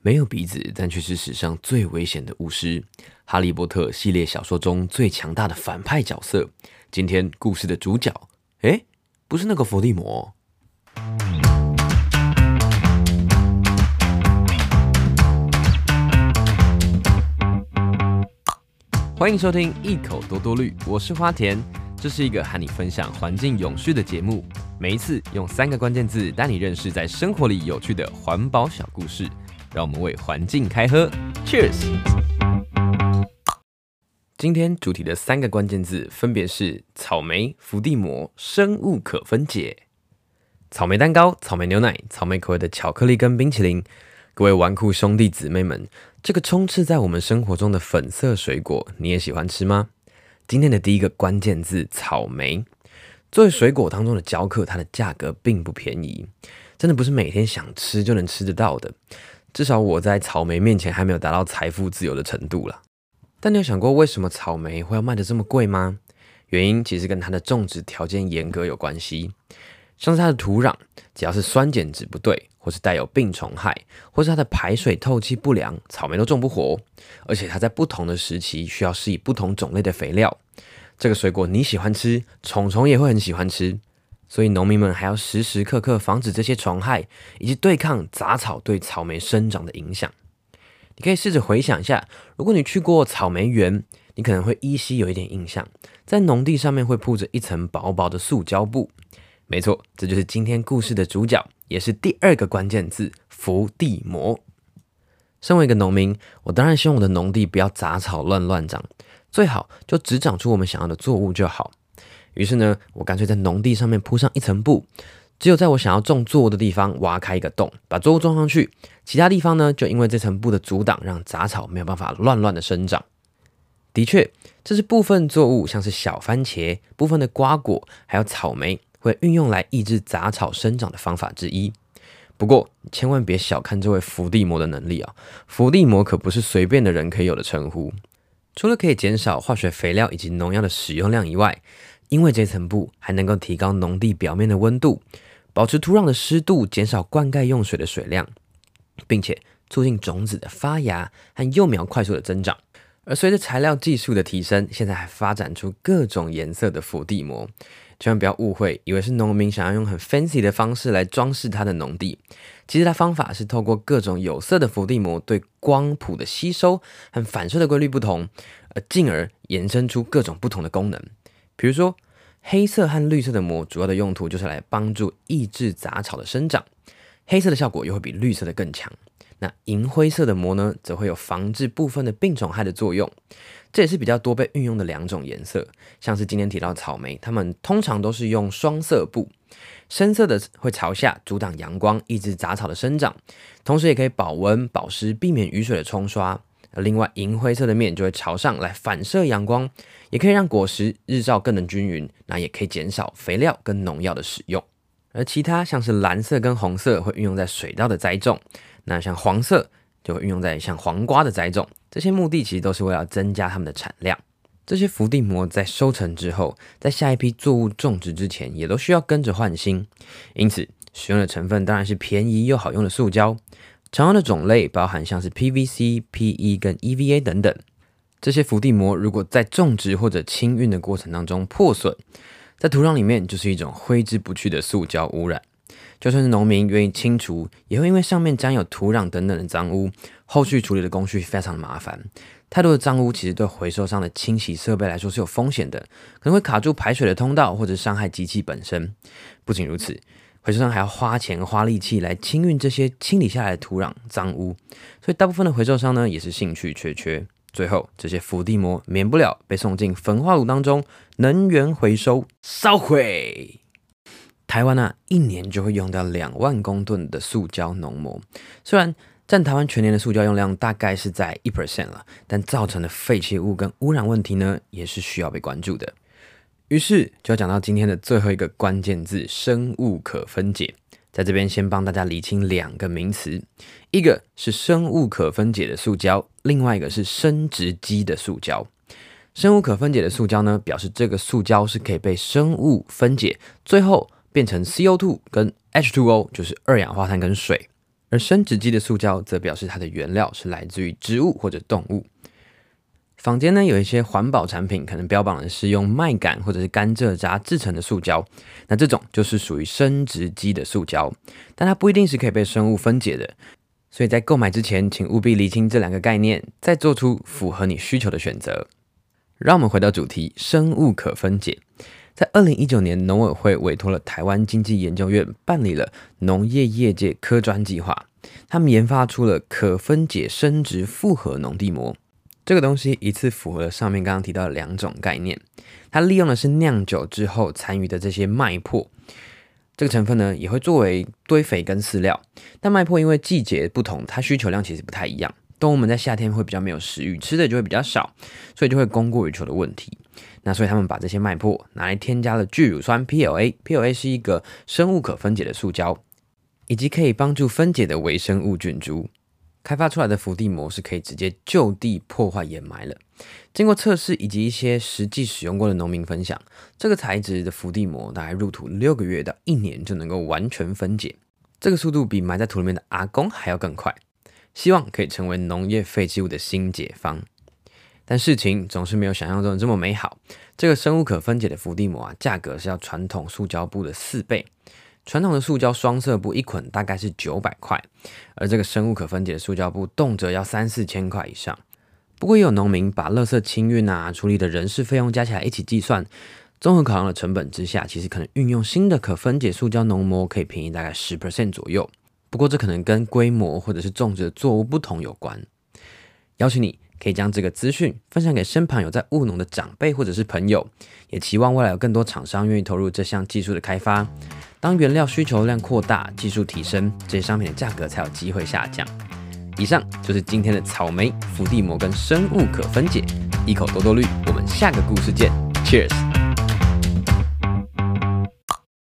没有鼻子，但却是史上最危险的巫师。哈利波特系列小说中最强大的反派角色。今天故事的主角，诶，不是那个伏地魔。欢迎收听一口多多绿，我是花田。这是一个和你分享环境永续的节目。每一次用三个关键字带你认识在生活里有趣的环保小故事。让我们为环境开喝，Cheers！今天主题的三个关键字分别是草莓、伏地魔、生物可分解。草莓蛋糕、草莓牛奶、草莓口味的巧克力跟冰淇淋。各位纨绔兄弟姊妹们，这个充斥在我们生活中的粉色水果，你也喜欢吃吗？今天的第一个关键字草莓，作为水果当中的教客，它的价格并不便宜，真的不是每天想吃就能吃得到的。至少我在草莓面前还没有达到财富自由的程度了。但你有想过为什么草莓会要卖得这么贵吗？原因其实跟它的种植条件严格有关系。像是它的土壤，只要是酸碱值不对，或是带有病虫害，或是它的排水透气不良，草莓都种不活。而且它在不同的时期需要施以不同种类的肥料。这个水果你喜欢吃，虫虫也会很喜欢吃。所以农民们还要时时刻刻防止这些虫害，以及对抗杂草对草莓生长的影响。你可以试着回想一下，如果你去过草莓园，你可能会依稀有一点印象，在农地上面会铺着一层薄薄的塑胶布。没错，这就是今天故事的主角，也是第二个关键字——伏地魔。身为一个农民，我当然希望我的农地不要杂草乱乱长，最好就只长出我们想要的作物就好。于是呢，我干脆在农地上面铺上一层布，只有在我想要种作物的地方挖开一个洞，把作物种上去。其他地方呢，就因为这层布的阻挡，让杂草没有办法乱乱的生长。的确，这是部分作物，像是小番茄、部分的瓜果，还有草莓，会运用来抑制杂草生长的方法之一。不过，千万别小看这位伏地魔的能力啊！伏地魔可不是随便的人可以有的称呼。除了可以减少化学肥料以及农药的使用量以外，因为这层布还能够提高农地表面的温度，保持土壤的湿度，减少灌溉用水的水量，并且促进种子的发芽和幼苗快速的增长。而随着材料技术的提升，现在还发展出各种颜色的伏地魔。千万不要误会，以为是农民想要用很 fancy 的方式来装饰他的农地。其实他方法是透过各种有色的伏地魔对光谱的吸收和反射的规律不同，而进而延伸出各种不同的功能。比如说，黑色和绿色的膜主要的用途就是来帮助抑制杂草的生长，黑色的效果又会比绿色的更强。那银灰色的膜呢，则会有防治部分的病虫害的作用。这也是比较多被运用的两种颜色。像是今天提到草莓，它们通常都是用双色布，深色的会朝下阻挡阳光，抑制杂草的生长，同时也可以保温保湿，避免雨水的冲刷。另外，银灰色的面就会朝上来反射阳光，也可以让果实日照更能均匀，那也可以减少肥料跟农药的使用。而其他像是蓝色跟红色会运用在水稻的栽种，那像黄色就会运用在像黄瓜的栽种。这些目的其实都是为了增加它们的产量。这些伏地魔在收成之后，在下一批作物种植之前，也都需要跟着换新，因此使用的成分当然是便宜又好用的塑胶。常用的种类包含像是 PVC、PE 跟 EVA 等等。这些伏地魔如果在种植或者清运的过程当中破损，在土壤里面就是一种挥之不去的塑胶污染。就算是农民愿意清除，也会因为上面沾有土壤等等的脏污，后续处理的工序非常的麻烦。太多的脏污其实对回收商的清洗设备来说是有风险的，可能会卡住排水的通道，或者伤害机器本身。不仅如此。回收商还要花钱花力气来清运这些清理下来的土壤脏污，所以大部分的回收商呢也是兴趣缺缺。最后，这些伏地魔免不了被送进焚化炉当中，能源回收烧毁。台湾呢、啊，一年就会用掉两万公吨的塑胶农膜，虽然占台湾全年的塑胶用量大概是在一 percent 了，但造成的废弃物跟污染问题呢，也是需要被关注的。于是就要讲到今天的最后一个关键字：生物可分解。在这边先帮大家厘清两个名词，一个是生物可分解的塑胶，另外一个是生殖基的塑胶。生物可分解的塑胶呢，表示这个塑胶是可以被生物分解，最后变成 CO2 跟 H2O，就是二氧化碳跟水。而生殖基的塑胶则表示它的原料是来自于植物或者动物。坊间呢有一些环保产品，可能标榜的是用麦秆或者是甘蔗渣制成的塑胶，那这种就是属于生殖基的塑胶，但它不一定是可以被生物分解的。所以在购买之前，请务必厘清这两个概念，再做出符合你需求的选择。让我们回到主题，生物可分解。在二零一九年，农委会委托了台湾经济研究院办理了农业业界科专计划，他们研发出了可分解生殖复合农地膜。这个东西一次符合了上面刚刚提到的两种概念，它利用的是酿酒之后残余的这些麦粕。这个成分呢，也会作为堆肥跟饲料。但麦粕因为季节不同，它需求量其实不太一样。动物们在夏天会比较没有食欲，吃的就会比较少，所以就会供过于求的问题。那所以他们把这些麦粕拿来添加了聚乳酸 PLA，PLA 是一个生物可分解的塑胶，以及可以帮助分解的微生物菌株。开发出来的伏地魔是可以直接就地破坏掩埋了。经过测试以及一些实际使用过的农民分享，这个材质的伏地魔大概入土六个月到一年就能够完全分解，这个速度比埋在土里面的阿公还要更快。希望可以成为农业废弃物的新解方。但事情总是没有想象中的这么美好。这个生物可分解的伏地魔啊，价格是要传统塑胶布的四倍。传统的塑胶双色布一捆大概是九百块，而这个生物可分解的塑胶布动辄要三四千块以上。不过也有农民把垃圾清运啊、处理的人事费用加起来一起计算，综合考量的成本之下，其实可能运用新的可分解塑胶农膜可以便宜大概十 percent 左右。不过这可能跟规模或者是种植的作物不同有关。邀请你。可以将这个资讯分享给身旁有在务农的长辈或者是朋友，也期望未来有更多厂商愿意投入这项技术的开发。当原料需求量扩大，技术提升，这些商品的价格才有机会下降。以上就是今天的草莓、伏地魔跟生物可分解，一口多多绿。我们下个故事见，Cheers。